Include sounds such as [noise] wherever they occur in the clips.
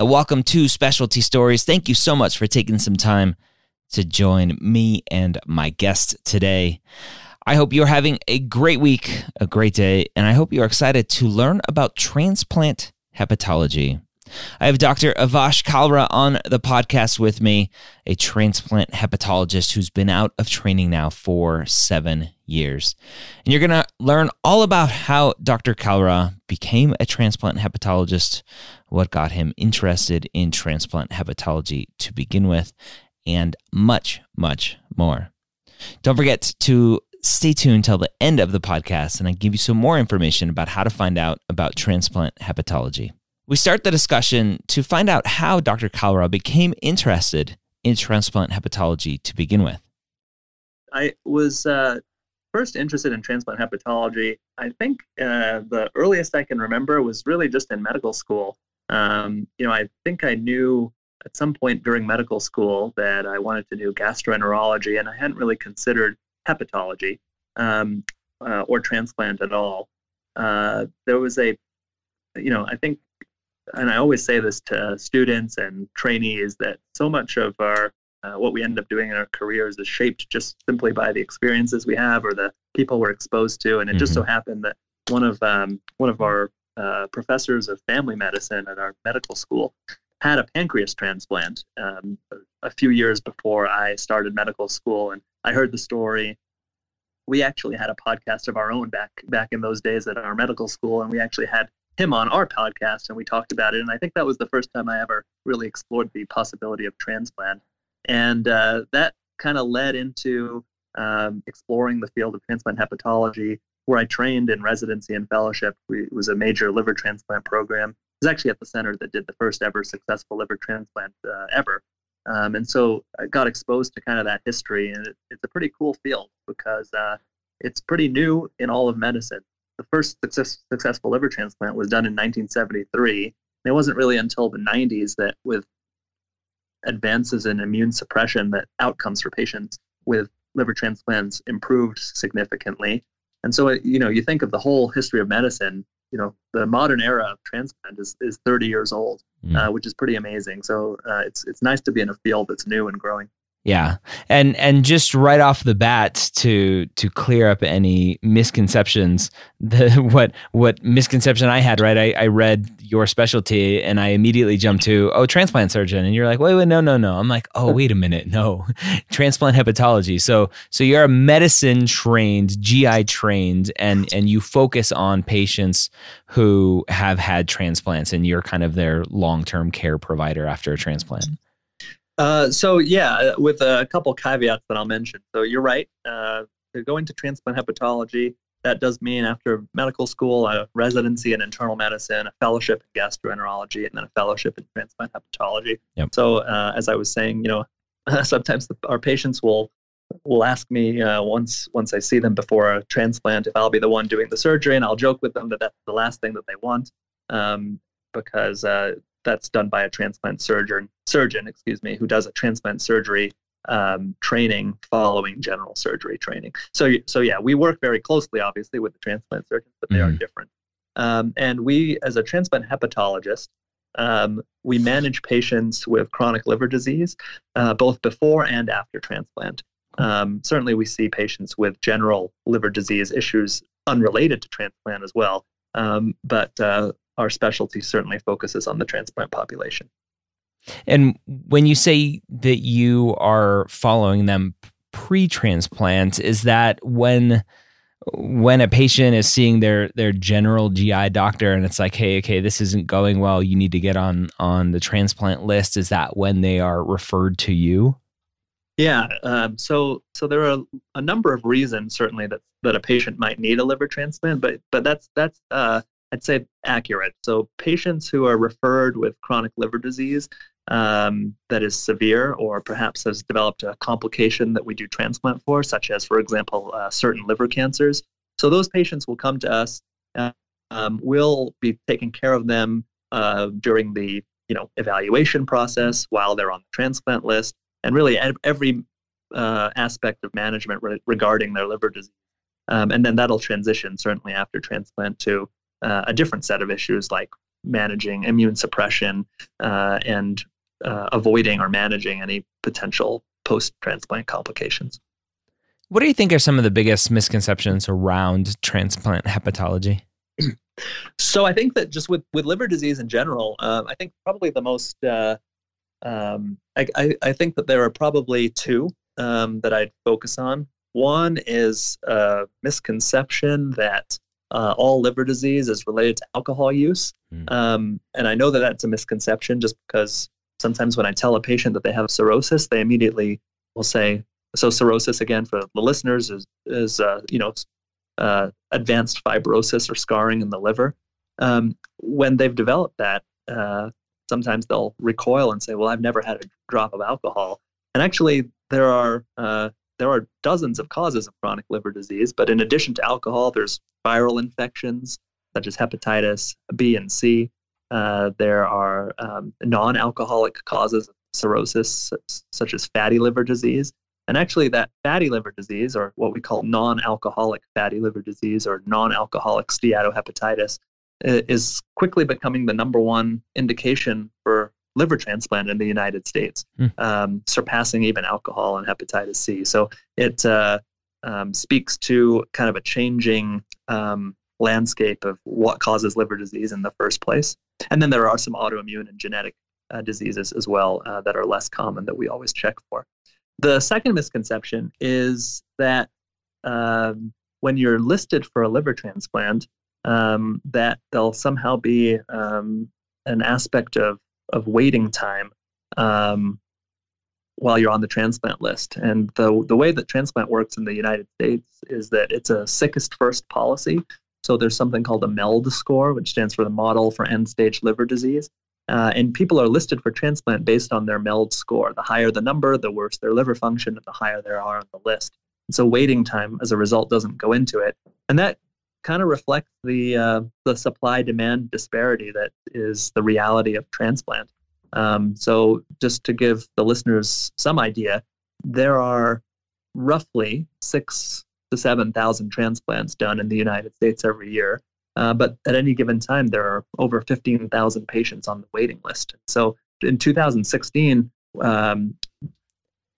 Welcome to Specialty Stories. Thank you so much for taking some time to join me and my guest today. I hope you're having a great week, a great day, and I hope you're excited to learn about transplant hepatology. I have Dr. Avash Kalra on the podcast with me, a transplant hepatologist who's been out of training now for seven years. And you're going to learn all about how Dr. Kalra became a transplant hepatologist, what got him interested in transplant hepatology to begin with, and much, much more. Don't forget to stay tuned till the end of the podcast, and I give you some more information about how to find out about transplant hepatology. We start the discussion to find out how Dr. Kalra became interested in transplant hepatology to begin with. I was uh, first interested in transplant hepatology. I think uh, the earliest I can remember was really just in medical school. Um, you know, I think I knew at some point during medical school that I wanted to do gastroenterology, and I hadn't really considered hepatology um, uh, or transplant at all. Uh, there was a, you know, I think and I always say this to students and trainees that so much of our uh, what we end up doing in our careers is shaped just simply by the experiences we have or the people we're exposed to. And it mm-hmm. just so mm-hmm. happened that one of um, one of our uh, professors of family medicine at our medical school had a pancreas transplant um, a few years before I started medical school, and I heard the story. We actually had a podcast of our own back back in those days at our medical school, and we actually had him on our podcast and we talked about it. And I think that was the first time I ever really explored the possibility of transplant. And uh, that kind of led into um, exploring the field of transplant hepatology, where I trained in residency and fellowship. We, it was a major liver transplant program. It was actually at the center that did the first ever successful liver transplant uh, ever. Um, and so I got exposed to kind of that history, and it, it's a pretty cool field because uh, it's pretty new in all of medicine the first success, successful liver transplant was done in 1973. And it wasn't really until the 90s that, with advances in immune suppression, that outcomes for patients with liver transplants improved significantly. And so, you know, you think of the whole history of medicine. You know, the modern era of transplant is, is 30 years old, mm. uh, which is pretty amazing. So uh, it's it's nice to be in a field that's new and growing. Yeah. And and just right off the bat to to clear up any misconceptions, [laughs] the what what misconception I had, right? I, I read your specialty and I immediately jumped to, oh, transplant surgeon. And you're like, wait, wait, no, no, no. I'm like, oh, wait a minute, no. [laughs] transplant hepatology. So so you're a medicine trained, GI trained, and and you focus on patients who have had transplants and you're kind of their long-term care provider after a transplant. Uh, so yeah, uh, with a couple caveats that I'll mention. So you're right. Uh, to go into transplant hepatology, that does mean after medical school, a residency in internal medicine, a fellowship in gastroenterology, and then a fellowship in transplant hepatology. Yep. So uh, as I was saying, you know, [laughs] sometimes the, our patients will will ask me uh, once once I see them before a transplant if I'll be the one doing the surgery, and I'll joke with them that that's the last thing that they want. Um, because uh, that's done by a transplant surgeon, surgeon, excuse me, who does a transplant surgery um, training following general surgery training. So, so yeah, we work very closely, obviously, with the transplant surgeons, but they mm-hmm. are different. Um, and we, as a transplant hepatologist, um, we manage patients with chronic liver disease uh, both before and after transplant. Um, certainly, we see patients with general liver disease issues unrelated to transplant as well. Um, but uh, our specialty certainly focuses on the transplant population. And when you say that you are following them pre-transplant, is that when when a patient is seeing their their general GI doctor and it's like, hey, okay, this isn't going well, you need to get on on the transplant list. Is that when they are referred to you? Yeah. Um, so so there are a number of reasons certainly that that a patient might need a liver transplant, but but that's that's uh, I'd say accurate. So patients who are referred with chronic liver disease um, that is severe or perhaps has developed a complication that we do transplant for, such as, for example, uh, certain liver cancers. So those patients will come to us. Uh, um, we'll be taking care of them uh, during the you know evaluation process while they're on the transplant list, and really every uh, aspect of management re- regarding their liver disease. Um, and then that'll transition certainly after transplant to uh, a different set of issues like managing immune suppression uh, and uh, avoiding or managing any potential post transplant complications. What do you think are some of the biggest misconceptions around transplant hepatology? [clears throat] so I think that just with, with liver disease in general, um, I think probably the most, uh, um, I, I, I, think that there are probably two um, that I'd focus on. One is a misconception that uh, all liver disease is related to alcohol use. Mm. Um, and I know that that's a misconception just because sometimes when I tell a patient that they have cirrhosis, they immediately will say, so cirrhosis again for the listeners is, is uh, you know, uh, advanced fibrosis or scarring in the liver. Um, when they've developed that, uh, sometimes they'll recoil and say, well, I've never had a drop of alcohol. And actually, there are uh, there are dozens of causes of chronic liver disease, but in addition to alcohol, there's viral infections such as hepatitis B and C. Uh, there are um, non alcoholic causes of cirrhosis, such as fatty liver disease. And actually, that fatty liver disease, or what we call non alcoholic fatty liver disease or non alcoholic steatohepatitis, is quickly becoming the number one indication for liver transplant in the United States, mm. um, surpassing even alcohol and hepatitis C. So it uh, um, speaks to kind of a changing um, landscape of what causes liver disease in the first place. And then there are some autoimmune and genetic uh, diseases as well uh, that are less common that we always check for. The second misconception is that um, when you're listed for a liver transplant, um, that there'll somehow be um, an aspect of of waiting time um, while you're on the transplant list. And the the way that transplant works in the United States is that it's a sickest first policy. So there's something called a MELD score, which stands for the Model for End Stage Liver Disease. Uh, and people are listed for transplant based on their MELD score. The higher the number, the worse their liver function, and the higher they are on the list. And so waiting time, as a result, doesn't go into it. And that kind of reflects the uh, the supply demand disparity that is the reality of transplant. Um, so, just to give the listeners some idea, there are roughly six to seven thousand transplants done in the United States every year. Uh, but at any given time, there are over 15,000 patients on the waiting list. So in 2016, um,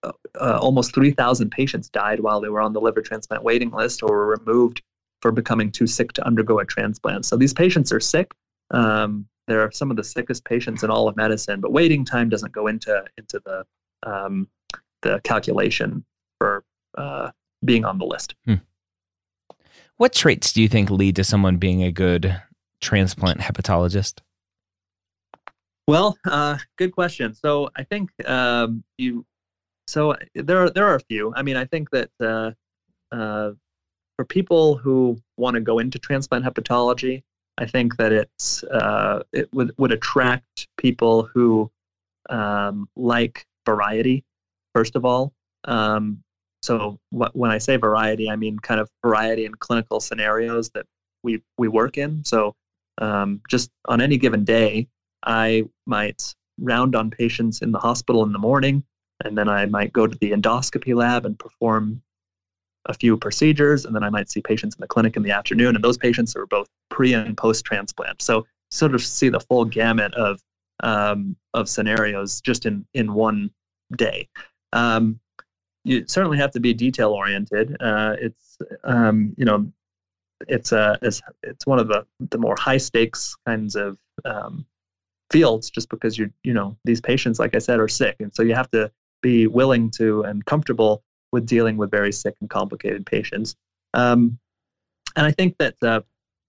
uh, almost 3,000 patients died while they were on the liver transplant waiting list or were removed for becoming too sick to undergo a transplant. So these patients are sick. Um, they're some of the sickest patients in all of medicine, but waiting time doesn't go into into the um, the calculation for uh, being on the list. Hmm. What traits do you think lead to someone being a good transplant hepatologist? Well, uh, good question. So I think um, you. So there are there are a few. I mean, I think that uh, uh, for people who want to go into transplant hepatology, I think that it's uh, it would would attract people who um, like variety. First of all, um, so wh- when I say variety, I mean kind of variety in clinical scenarios that we we work in. So um, just on any given day, I might round on patients in the hospital in the morning, and then I might go to the endoscopy lab and perform a few procedures, and then I might see patients in the clinic in the afternoon, and those patients are both pre and post transplant. So sort of see the full gamut of um, of scenarios just in in one day. Um, you certainly have to be detail oriented. Uh, it's um, you know it's a it's, it's one of the the more high stakes kinds of um, fields just because you you know these patients like I said are sick and so you have to be willing to and comfortable with dealing with very sick and complicated patients. Um, and I think that, uh,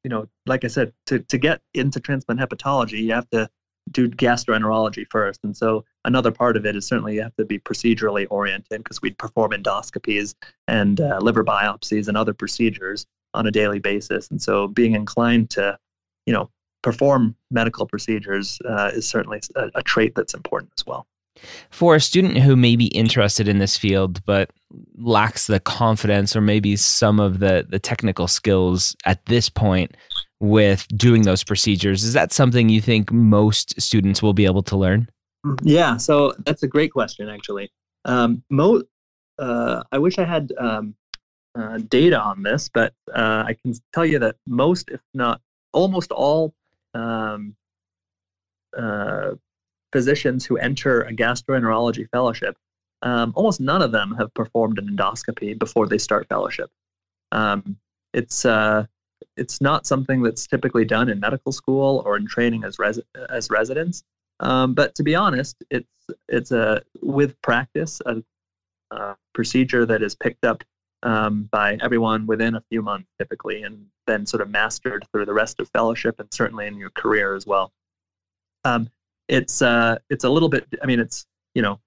you know, like I said, to, to get into transplant hepatology, you have to do gastroenterology first. And so another part of it is certainly you have to be procedurally oriented because we'd perform endoscopies and uh, liver biopsies and other procedures on a daily basis. And so being inclined to you know, perform medical procedures uh, is certainly a, a trait that's important as well. For a student who may be interested in this field but lacks the confidence or maybe some of the, the technical skills at this point with doing those procedures, is that something you think most students will be able to learn? Yeah, so that's a great question, actually. Um, mo- uh, I wish I had um, uh, data on this, but uh, I can tell you that most, if not almost all, um, uh, physicians who enter a gastroenterology fellowship, um, almost none of them have performed an endoscopy before they start fellowship. Um, it's uh, it's not something that's typically done in medical school or in training as res- as residents. Um, but to be honest, it's it's a with practice a, a procedure that is picked up um, by everyone within a few months typically, and then sort of mastered through the rest of fellowship and certainly in your career as well. Um, it's uh, it's a little bit. I mean, it's you know,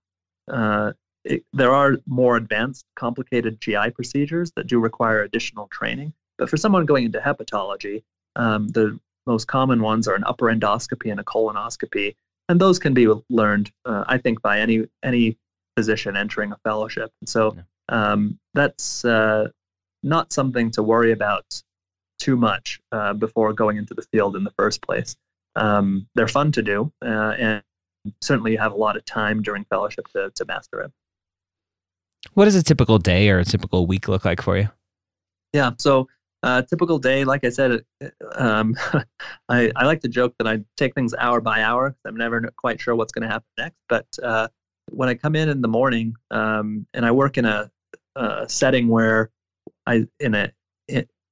uh, it, there are more advanced, complicated GI procedures that do require additional training. But for someone going into hepatology, um, the most common ones are an upper endoscopy and a colonoscopy, and those can be learned, uh, I think, by any any physician entering a fellowship. And so um, that's uh, not something to worry about too much uh, before going into the field in the first place. Um, they're fun to do, uh, and certainly you have a lot of time during fellowship to, to master it. What does a typical day or a typical week look like for you? Yeah, so uh, typical day, like I said, um, [laughs] I, I like to joke that I take things hour by hour. I'm never quite sure what's going to happen next. But uh, when I come in in the morning um, and I work in a, a, setting where I in a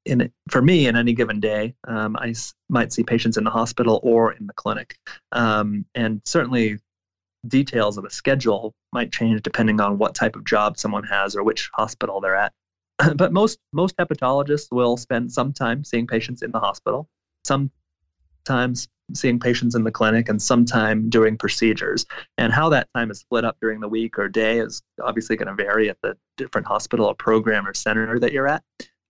in for me in any given day, um, I s- might see patients in the hospital or in the clinic, um, and certainly details of a schedule might change depending on what type of job someone has or which hospital they're at. [clears throat] but most most hepatologists will spend some time seeing patients in the hospital, sometimes seeing patients in the clinic, and some time doing procedures. And how that time is split up during the week or day is obviously going to vary at the different hospital or program or center that you're at.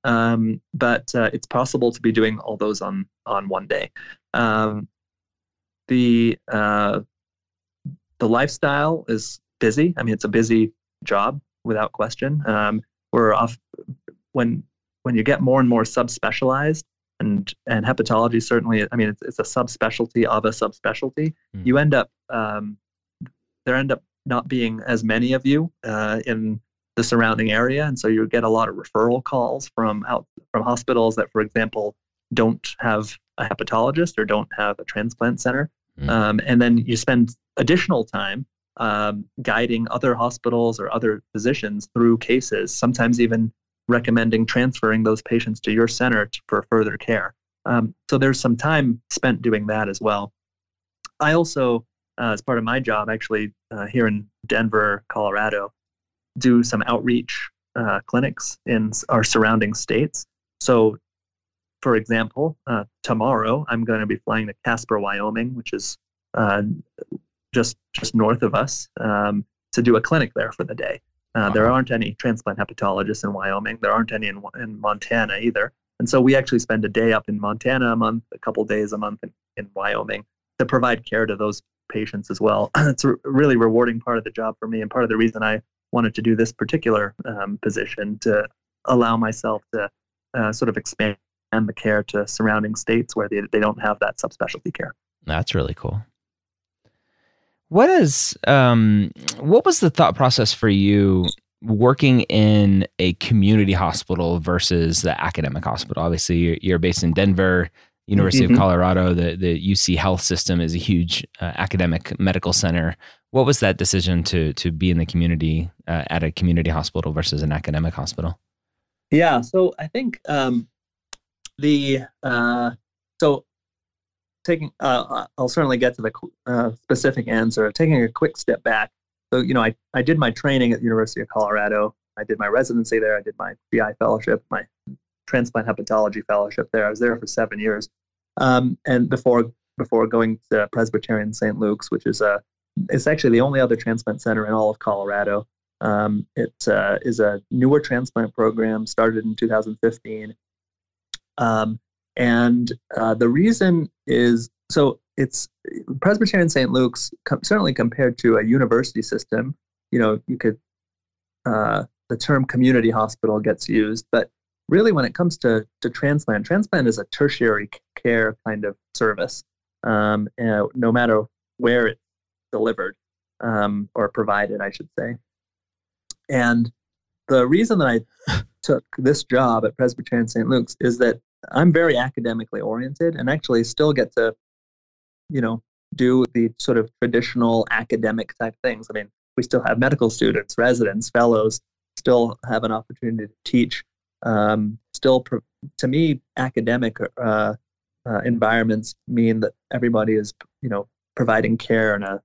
Um, but uh, it's possible to be doing all those on on one day. Um, the uh, the lifestyle is busy. I mean, it's a busy job without question. Um, we're off when when you get more and more subspecialized, and and hepatology certainly. I mean, it's, it's a subspecialty of a subspecialty. Mm. You end up um, there end up not being as many of you uh, in the surrounding area, and so you get a lot of referral calls from out from hospitals that, for example, don't have a hepatologist or don't have a transplant center, mm. um, and then you spend additional time um, guiding other hospitals or other physicians through cases, sometimes even recommending transferring those patients to your center to, for further care. Um, so there's some time spent doing that as well. I also, uh, as part of my job, actually uh, here in Denver, Colorado, do some outreach uh, clinics in our surrounding states. So, for example, uh, tomorrow I'm going to be flying to Casper, Wyoming, which is uh, just just north of us, um, to do a clinic there for the day. Uh, there aren't any transplant hepatologists in Wyoming. There aren't any in, in Montana either. And so we actually spend a day up in Montana a month, a couple days a month in, in Wyoming to provide care to those patients as well. [clears throat] it's a really rewarding part of the job for me and part of the reason I wanted to do this particular um, position to allow myself to uh, sort of expand the care to surrounding states where they, they don't have that subspecialty care. That's really cool. What is um, what was the thought process for you working in a community hospital versus the academic hospital? Obviously, you're, you're based in Denver, University mm-hmm. of Colorado. The the UC Health System is a huge uh, academic medical center. What was that decision to to be in the community uh, at a community hospital versus an academic hospital? Yeah, so I think um, the uh, so taking uh, I'll certainly get to the uh, specific answer. Taking a quick step back, so you know I I did my training at the University of Colorado. I did my residency there. I did my GI fellowship, my transplant hepatology fellowship there. I was there for seven years, um, and before before going to Presbyterian St. Luke's, which is a it's actually the only other transplant center in all of Colorado. Um, it uh, is a newer transplant program started in 2015. Um, And uh, the reason is so it's Presbyterian St. Luke's com- certainly compared to a university system. You know, you could uh, the term community hospital gets used, but really when it comes to to transplant, transplant is a tertiary care kind of service. Um, no matter where it's delivered um, or provided, I should say. And the reason that I [laughs] took this job at Presbyterian St. Luke's is that I'm very academically oriented and actually still get to, you know, do the sort of traditional academic type things. I mean, we still have medical students, residents, fellows, still have an opportunity to teach. Um, still, to me, academic uh, uh, environments mean that everybody is, you know, providing care in a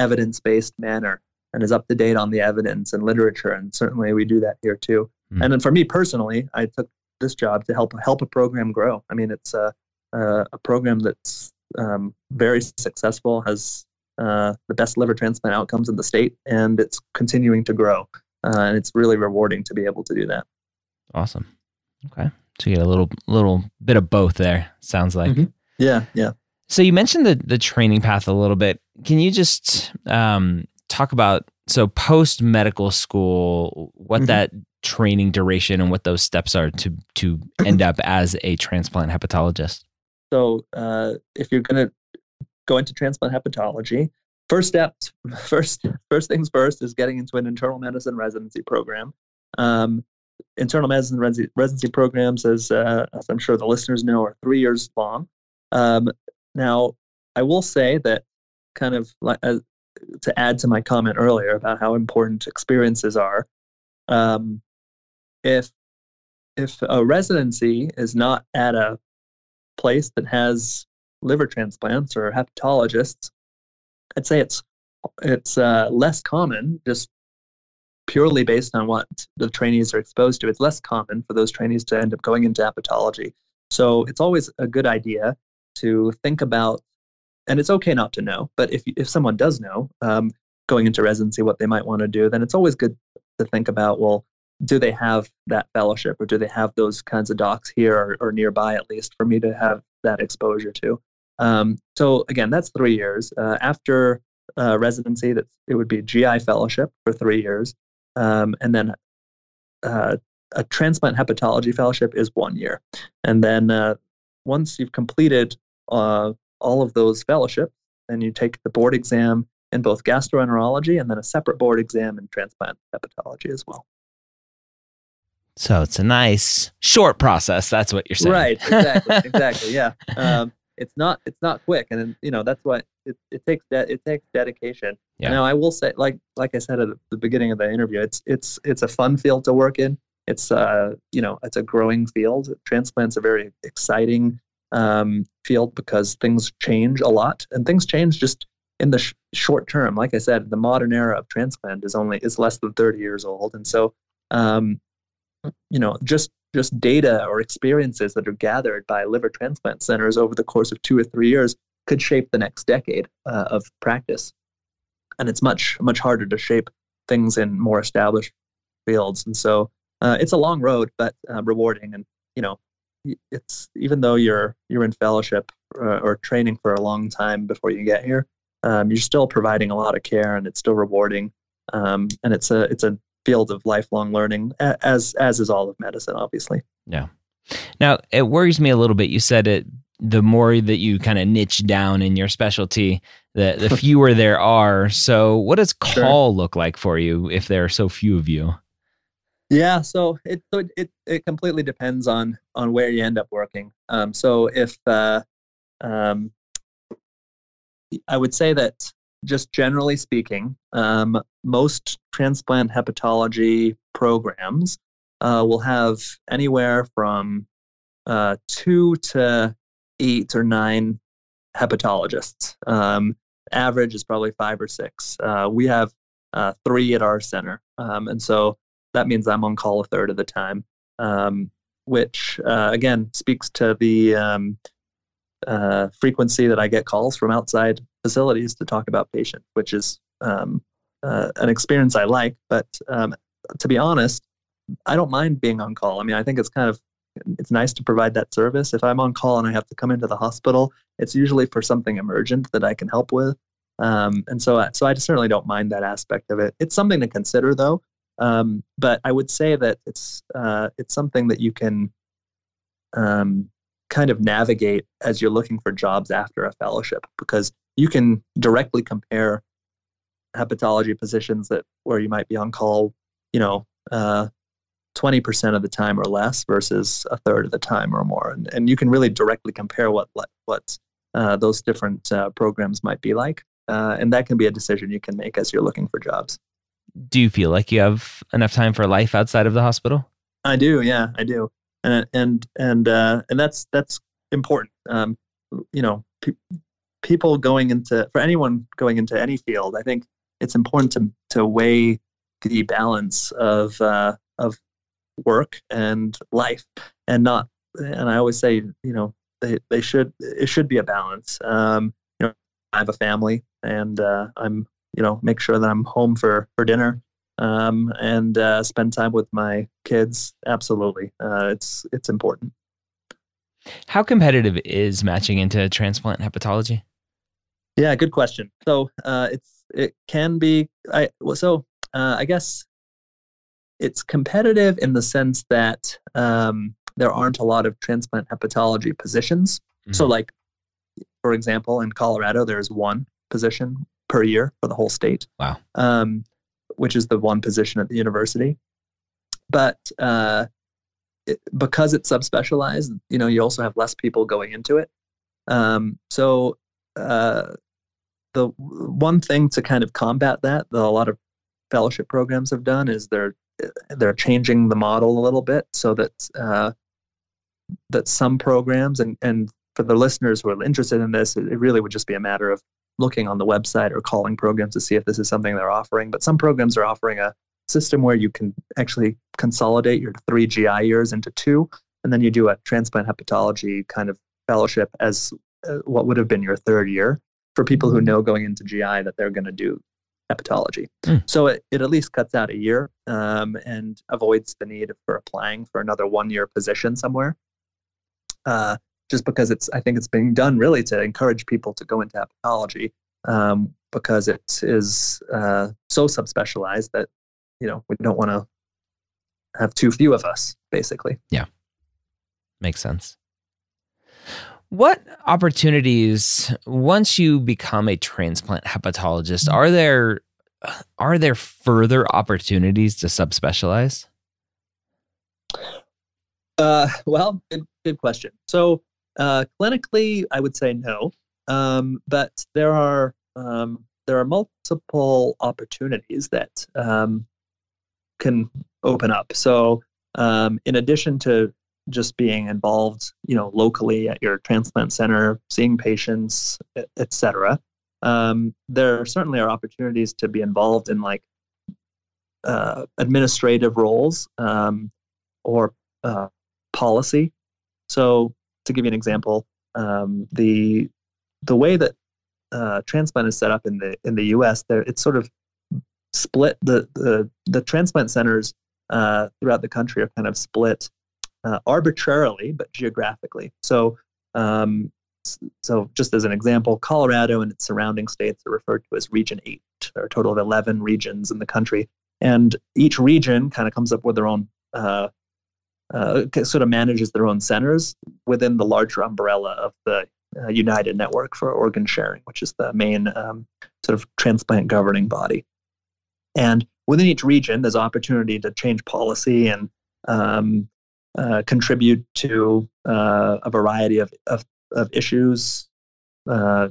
evidence-based manner and is up to date on the evidence and literature. And certainly, we do that here too. Mm. And then for me personally, I took this job to help help a program grow. I mean, it's a a, a program that's um, very successful, has uh, the best liver transplant outcomes in the state, and it's continuing to grow. Uh, and it's really rewarding to be able to do that. Awesome. Okay, so you get a little little bit of both there. Sounds like. Mm-hmm. Yeah, yeah. So you mentioned the the training path a little bit. Can you just um, talk about so post medical school what mm-hmm. that training duration and what those steps are to to end up as a transplant hepatologist? So, uh, if you're going to go into transplant hepatology, first step, [laughs] first first things first is getting into an internal medicine residency program. Um, internal medicine residency programs, as, uh, as I'm sure the listeners know, are three years long. Um, now, I will say that kind of like, uh, to add to my comment earlier about how important experiences are. Um, if if a residency is not at a place that has liver transplants or hepatologists, I'd say it's it's uh, less common just purely based on what the trainees are exposed to. It's less common for those trainees to end up going into hepatology. So it's always a good idea to think about, and it's okay not to know, but if if someone does know um, going into residency what they might want to do, then it's always good to think about well do they have that fellowship or do they have those kinds of docs here or, or nearby at least for me to have that exposure to? Um, so again that's three years. Uh, after uh, residency that it would be a gi fellowship for three years. Um, and then uh, a transplant hepatology fellowship is one year. And then uh, once you've completed uh, all of those fellowships then you take the board exam in both gastroenterology and then a separate board exam in transplant hepatology as well so it's a nice short process. That's what you're saying, right? Exactly, [laughs] exactly. Yeah, um, it's not it's not quick, and you know that's why it, it takes de- it takes dedication. Yeah. Now I will say, like like I said at the beginning of the interview, it's it's it's a fun field to work in. It's uh you know it's a growing field. Transplant's a very exciting um, field because things change a lot, and things change just in the sh- short term. Like I said, the modern era of transplant is only is less than 30 years old, and so um, you know, just just data or experiences that are gathered by liver transplant centers over the course of two or three years could shape the next decade uh, of practice. And it's much much harder to shape things in more established fields. And so uh, it's a long road, but uh, rewarding. And you know, it's even though you're you're in fellowship or, uh, or training for a long time before you get here, um, you're still providing a lot of care, and it's still rewarding. Um, and it's a it's a field of lifelong learning, as as is all of medicine, obviously. Yeah. Now it worries me a little bit. You said it. The more that you kind of niche down in your specialty, the the [laughs] fewer there are. So, what does call sure. look like for you if there are so few of you? Yeah, so it it it completely depends on on where you end up working. Um, so if uh, um, I would say that just generally speaking, um, most transplant hepatology programs uh, will have anywhere from uh, two to eight or nine hepatologists. Um, average is probably five or six. Uh, we have uh, three at our center, um, and so that means I'm on call a third of the time, um, which uh, again speaks to the um, uh, frequency that I get calls from outside facilities to talk about patients, which is um, uh, an experience I like. But um, to be honest, I don't mind being on call. I mean, I think it's kind of it's nice to provide that service. If I'm on call and I have to come into the hospital, it's usually for something emergent that I can help with. Um, and so, so I certainly don't mind that aspect of it. It's something to consider, though. Um, but I would say that it's uh, it's something that you can um, kind of navigate as you're looking for jobs after a fellowship, because you can directly compare hepatology positions that where you might be on call, you know, uh, 20% of the time or less versus a third of the time or more. And, and you can really directly compare what, what uh, those different uh, programs might be like. Uh, and that can be a decision you can make as you're looking for jobs. Do you feel like you have enough time for life outside of the hospital? I do. Yeah, I do. And, and, and, uh, and that's, that's important. Um, you know, pe- people going into, for anyone going into any field, I think it's important to, to weigh the balance of, uh, of work and life and not and i always say you know they, they should it should be a balance um you know i have a family and uh, i'm you know make sure that i'm home for for dinner um and uh, spend time with my kids. Absolutely. Uh, it's it's important. How competitive is matching into transplant hepatology? Yeah good question. So uh it's it can be i well so uh, i guess it's competitive in the sense that um, there aren't a lot of transplant hepatology positions. Mm-hmm. So, like, for example, in Colorado, there's one position per year for the whole state. Wow. Um, which is the one position at the university. But uh, it, because it's subspecialized, you know, you also have less people going into it. Um, so, uh, the one thing to kind of combat that, that a lot of fellowship programs have done is they're they're changing the model a little bit so that uh, that some programs and and for the listeners who are interested in this, it really would just be a matter of looking on the website or calling programs to see if this is something they're offering. But some programs are offering a system where you can actually consolidate your three GI years into two, and then you do a transplant hepatology kind of fellowship as uh, what would have been your third year for people who mm-hmm. know going into GI that they're going to do hepatology. Mm. So it, it at least cuts out a year um, and avoids the need for applying for another one year position somewhere. Uh, just because it's, I think it's being done really to encourage people to go into hepatology um, because it is uh, so subspecialized that, you know, we don't want to have too few of us, basically. Yeah. Makes sense. What opportunities once you become a transplant hepatologist are there are there further opportunities to subspecialize? Uh, well, good, good question. So uh, clinically, I would say no, um, but there are um, there are multiple opportunities that um, can open up. So um, in addition to just being involved, you know, locally at your transplant center, seeing patients, etc. Um, there certainly are opportunities to be involved in like uh, administrative roles um, or uh, policy. So, to give you an example, um, the the way that uh, transplant is set up in the in the U.S., there it's sort of split. The the the transplant centers uh, throughout the country are kind of split uh, arbitrarily, but geographically. So, um, so just as an example, Colorado and its surrounding states are referred to as Region 8. There are a total of 11 regions in the country. And each region kind of comes up with their own, uh, uh, sort of manages their own centers within the larger umbrella of the uh, United Network for Organ Sharing, which is the main um, sort of transplant governing body. And within each region, there's opportunity to change policy and um, uh, contribute to uh, a variety of, of, of issues. Uh,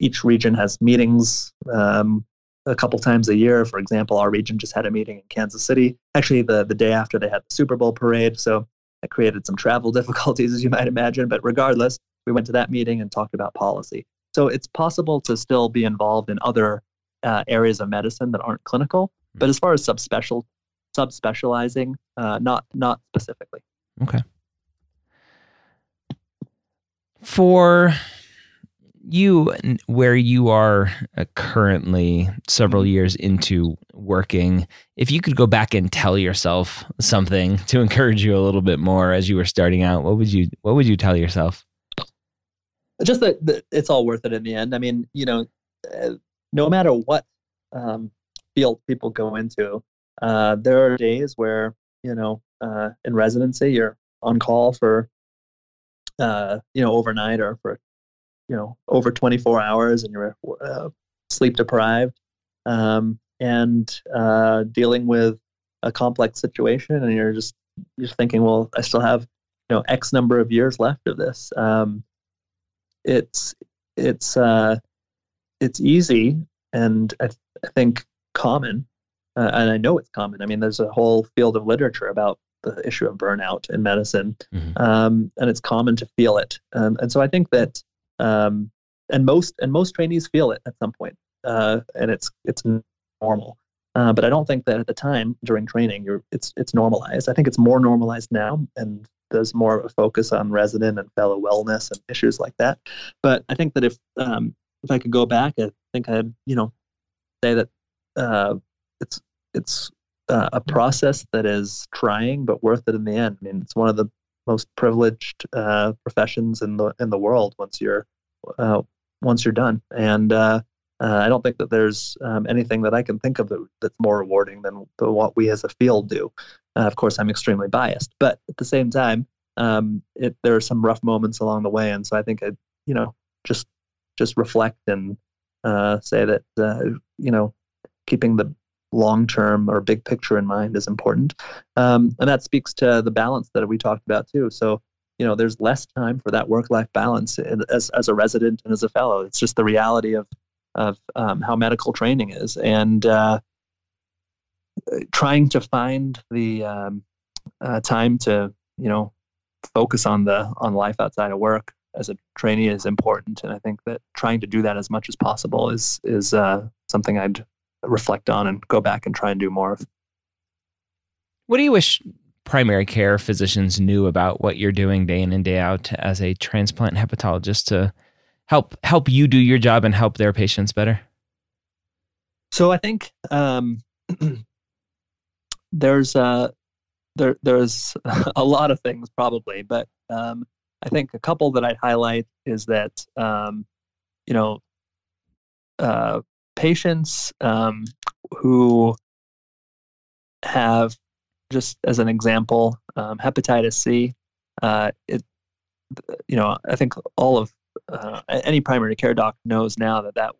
each region has meetings um, a couple times a year. For example, our region just had a meeting in Kansas City, actually, the, the day after they had the Super Bowl parade. So that created some travel [laughs] difficulties, as you might imagine. But regardless, we went to that meeting and talked about policy. So it's possible to still be involved in other uh, areas of medicine that aren't clinical. But as far as subspecial subspecializing, uh, not not specifically. Okay. For you where you are uh, currently several mm-hmm. years into working if you could go back and tell yourself something to encourage you a little bit more as you were starting out what would you what would you tell yourself just that, that it's all worth it in the end i mean you know uh, no matter what um, field people go into uh, there are days where you know uh, in residency you're on call for uh, you know overnight or for you know over 24 hours and you're uh, sleep deprived um, and uh, dealing with a complex situation and you're just you're thinking well i still have you know x number of years left of this um, it's it's uh, it's easy and I, th- I think common uh, and i know it's common i mean there's a whole field of literature about the issue of burnout in medicine mm-hmm. um, and it's common to feel it um, and so i think that um, and most and most trainees feel it at some point, uh, and it's it's normal. Uh, but I don't think that at the time during training, you're it's it's normalized. I think it's more normalized now, and there's more of a focus on resident and fellow wellness and issues like that. But I think that if um, if I could go back, I think I'd you know say that uh, it's it's uh, a process that is trying but worth it in the end. I mean, it's one of the most privileged uh, professions in the in the world once you're uh, once you're done. And uh, uh, I don't think that there's um, anything that I can think of that, that's more rewarding than what we as a field do. Uh, of course, I'm extremely biased, but at the same time, um, it, there are some rough moments along the way, and so I think I, you know, just just reflect and uh, say that you know, keeping the long term or big picture in mind is important. Um, and that speaks to the balance that we talked about too. So, you know, there's less time for that work life balance as, as a resident and as a fellow. It's just the reality of, of um, how medical training is. And uh, trying to find the um, uh, time to, you know, focus on the on life outside of work as a trainee is important and i think that trying to do that as much as possible is is uh, something i'd reflect on and go back and try and do more of. What do you wish primary care physicians knew about what you're doing day in and day out as a transplant hepatologist to help help you do your job and help their patients better? So I think um, [clears throat] there's uh, there there's [laughs] a lot of things probably, but um, I think a couple that I'd highlight is that um, you know uh, patients um, who have, just as an example, um, hepatitis C. Uh, it, you know, I think all of uh, any primary care doc knows now that that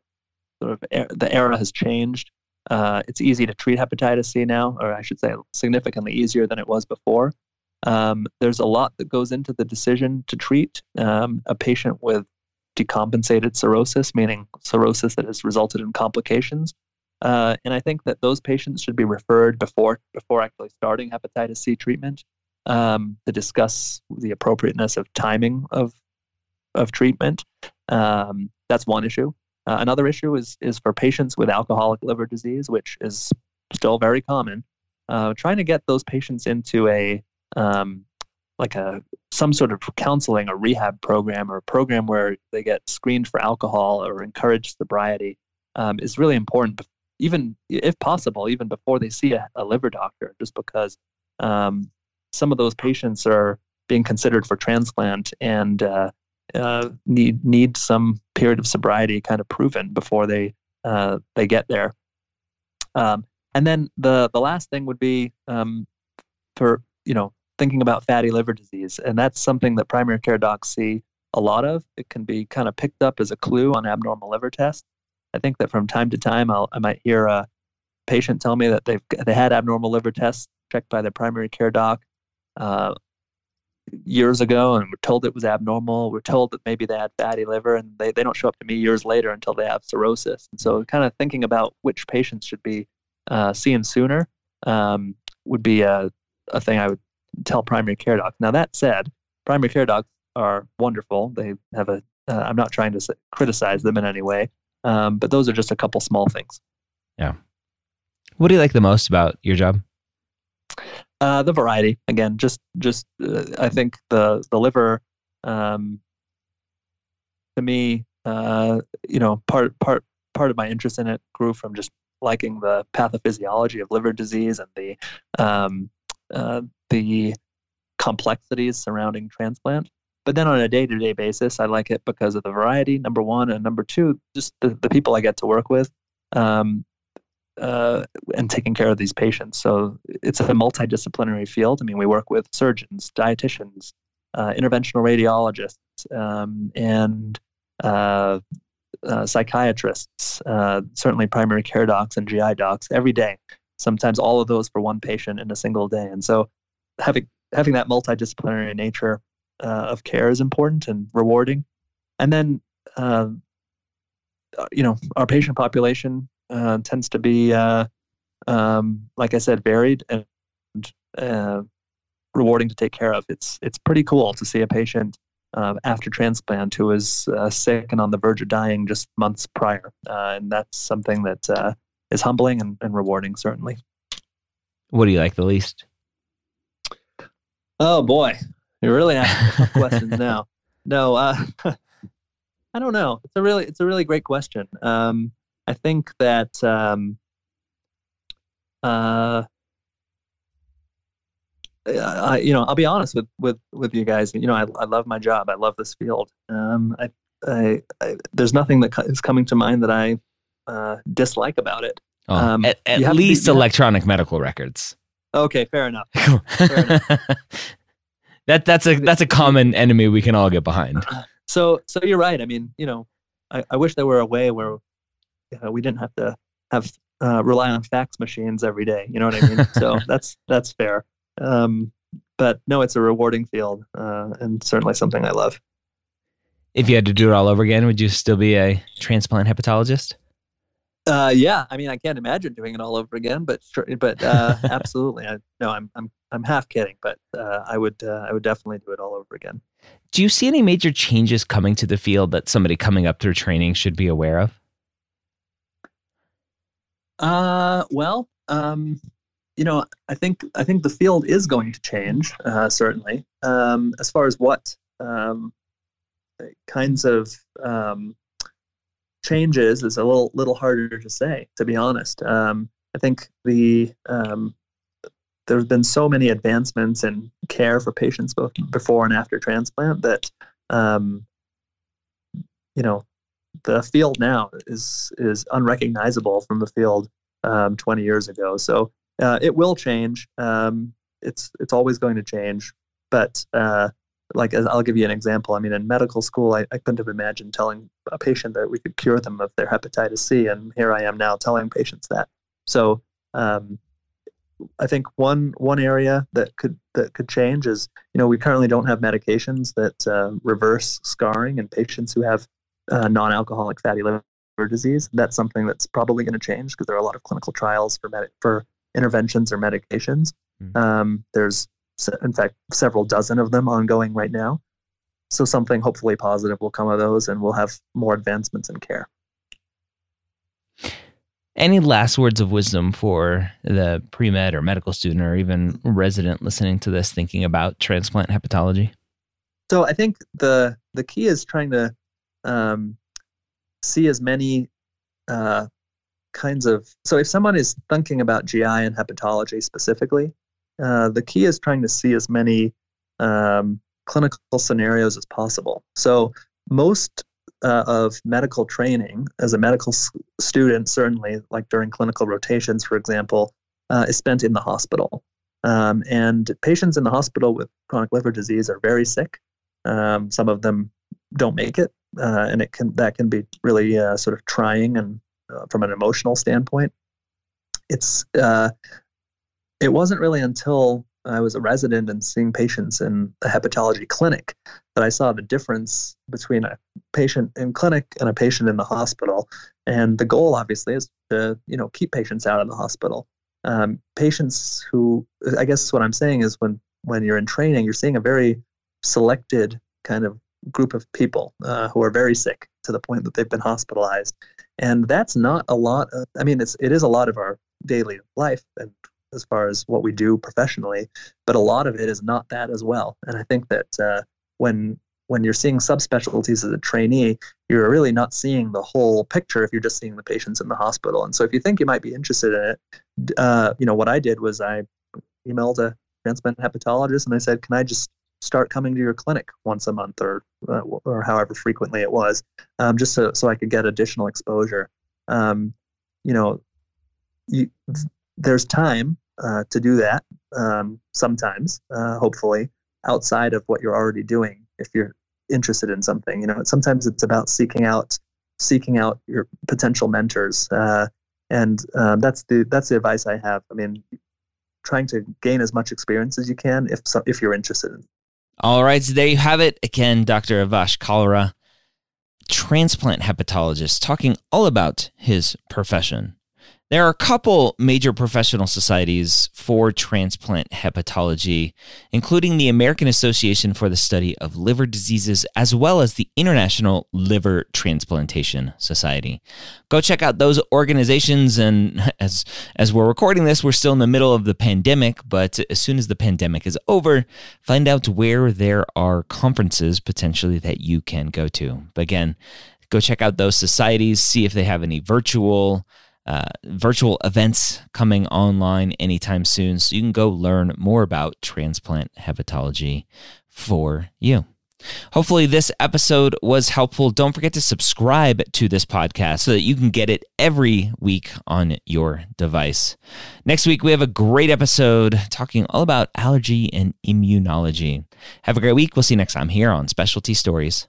sort of er- the era has changed. Uh, it's easy to treat hepatitis C now, or I should say, significantly easier than it was before. Um, there's a lot that goes into the decision to treat um, a patient with decompensated cirrhosis, meaning cirrhosis that has resulted in complications. Uh, and I think that those patients should be referred before before actually starting hepatitis C treatment um, to discuss the appropriateness of timing of of treatment. Um, that's one issue. Uh, another issue is is for patients with alcoholic liver disease, which is still very common. Uh, trying to get those patients into a um, like a some sort of counseling or rehab program or a program where they get screened for alcohol or encouraged sobriety um, is really important even if possible even before they see a, a liver doctor just because um, some of those patients are being considered for transplant and uh, uh, need need some period of sobriety kind of proven before they uh, they get there. Um, and then the the last thing would be um, for you know thinking about fatty liver disease. And that's something that primary care docs see a lot of. It can be kind of picked up as a clue on abnormal liver tests. I think that from time to time, I'll, I might hear a patient tell me that they've they had abnormal liver tests checked by their primary care doc uh, years ago and were told it was abnormal. We're told that maybe they had fatty liver, and they, they don't show up to me years later until they have cirrhosis. And so, kind of thinking about which patients should be uh, seen sooner um, would be a, a thing I would tell primary care docs. Now that said, primary care docs are wonderful. They have a. am uh, not trying to criticize them in any way, um, but those are just a couple small things. Yeah. What do you like the most about your job? Uh, the variety. Again, just just uh, I think the the liver. Um, to me, uh, you know, part part part of my interest in it grew from just liking the pathophysiology of liver disease and the um, uh, the complexities surrounding transplant. But then on a day to day basis, I like it because of the variety, number one. And number two, just the, the people I get to work with um, uh, and taking care of these patients. So it's a multidisciplinary field. I mean, we work with surgeons, dietitians, uh, interventional radiologists, um, and uh, uh psychiatrists, uh, certainly primary care docs and GI docs every day. Sometimes all of those for one patient in a single day. And so having having that multidisciplinary nature uh, of care is important and rewarding. And then, uh, uh, you know, our patient population uh, tends to be, uh, um, like I said, varied and uh, rewarding to take care of. It's it's pretty cool to see a patient after transplant who was sick and on the verge of dying just months prior, and that's something that is humbling and, and rewarding, certainly. What do you like the least? Oh boy, you're really asking tough questions [laughs] now. No, uh, [laughs] I don't know. It's a really it's a really great question. Um, I think that um, uh, I, you know, I'll be honest with with with you guys. You know, I, I love my job. I love this field. Um, I, I, I, there's nothing that is coming to mind that I uh, dislike about it. Oh, um, at, at least electronic medical records. Okay, fair enough. [laughs] fair enough. [laughs] that that's a that's a common enemy we can all get behind. So so you're right. I mean, you know, I, I wish there were a way where uh, we didn't have to have uh, rely on fax machines every day. You know what I mean? so [laughs] that's that's fair. Um, but no, it's a rewarding field uh, and certainly something I love. If you had to do it all over again, would you still be a transplant hepatologist? Uh, yeah, I mean, I can't imagine doing it all over again, but but uh, [laughs] absolutely. I, no, I'm I'm I'm half kidding, but uh, I would uh, I would definitely do it all over again. Do you see any major changes coming to the field that somebody coming up through training should be aware of? Uh, well, um, you know, I think I think the field is going to change uh, certainly. Um, as far as what um, kinds of um, changes is a little little harder to say, to be honest. Um, I think the um, there's been so many advancements in care for patients both before and after transplant that um, you know the field now is is unrecognizable from the field um, 20 years ago. So uh, it will change. Um, it's it's always going to change, but uh, like I'll give you an example. I mean, in medical school, I, I couldn't have imagined telling a patient that we could cure them of their hepatitis C, and here I am now telling patients that. So um, I think one one area that could that could change is you know we currently don't have medications that uh, reverse scarring in patients who have uh, non-alcoholic fatty liver disease. That's something that's probably going to change because there are a lot of clinical trials for med- for interventions or medications. Mm-hmm. Um, there's in fact, several dozen of them ongoing right now. So something hopefully positive will come of those, and we'll have more advancements in care. Any last words of wisdom for the pre med or medical student or even resident listening to this, thinking about transplant hepatology? So I think the the key is trying to um, see as many uh, kinds of. So if someone is thinking about GI and hepatology specifically, uh, the key is trying to see as many um, clinical scenarios as possible. So most uh, of medical training as a medical s- student, certainly like during clinical rotations, for example, uh, is spent in the hospital. Um, and patients in the hospital with chronic liver disease are very sick. Um, some of them don't make it, uh, and it can that can be really uh, sort of trying and uh, from an emotional standpoint. It's it wasn't really until I was a resident and seeing patients in a hepatology clinic that I saw the difference between a patient in clinic and a patient in the hospital. And the goal, obviously, is to you know keep patients out of the hospital. Um, patients who, I guess, what I'm saying is when when you're in training, you're seeing a very selected kind of group of people uh, who are very sick to the point that they've been hospitalized, and that's not a lot. Of, I mean, it's it is a lot of our daily life and as far as what we do professionally, but a lot of it is not that as well. And I think that uh, when when you're seeing subspecialties as a trainee, you're really not seeing the whole picture if you're just seeing the patients in the hospital. And so if you think you might be interested in it, uh, you know, what I did was I emailed a transplant hepatologist and I said, can I just start coming to your clinic once a month or uh, or however frequently it was, um, just so, so I could get additional exposure. Um, you know, you, there's time uh, to do that um, sometimes, uh, hopefully, outside of what you're already doing. If you're interested in something, you know, sometimes it's about seeking out seeking out your potential mentors, uh, and um, that's the that's the advice I have. I mean, trying to gain as much experience as you can if so, if you're interested. in All right, so there you have it. Again, Dr. Avash Kalra, transplant hepatologist, talking all about his profession. There are a couple major professional societies for transplant hepatology, including the American Association for the Study of Liver Diseases, as well as the International Liver Transplantation Society. Go check out those organizations. And [laughs] as, as we're recording this, we're still in the middle of the pandemic, but as soon as the pandemic is over, find out where there are conferences potentially that you can go to. But again, go check out those societies, see if they have any virtual uh, virtual events coming online anytime soon. So you can go learn more about transplant hepatology for you. Hopefully, this episode was helpful. Don't forget to subscribe to this podcast so that you can get it every week on your device. Next week, we have a great episode talking all about allergy and immunology. Have a great week. We'll see you next time here on Specialty Stories.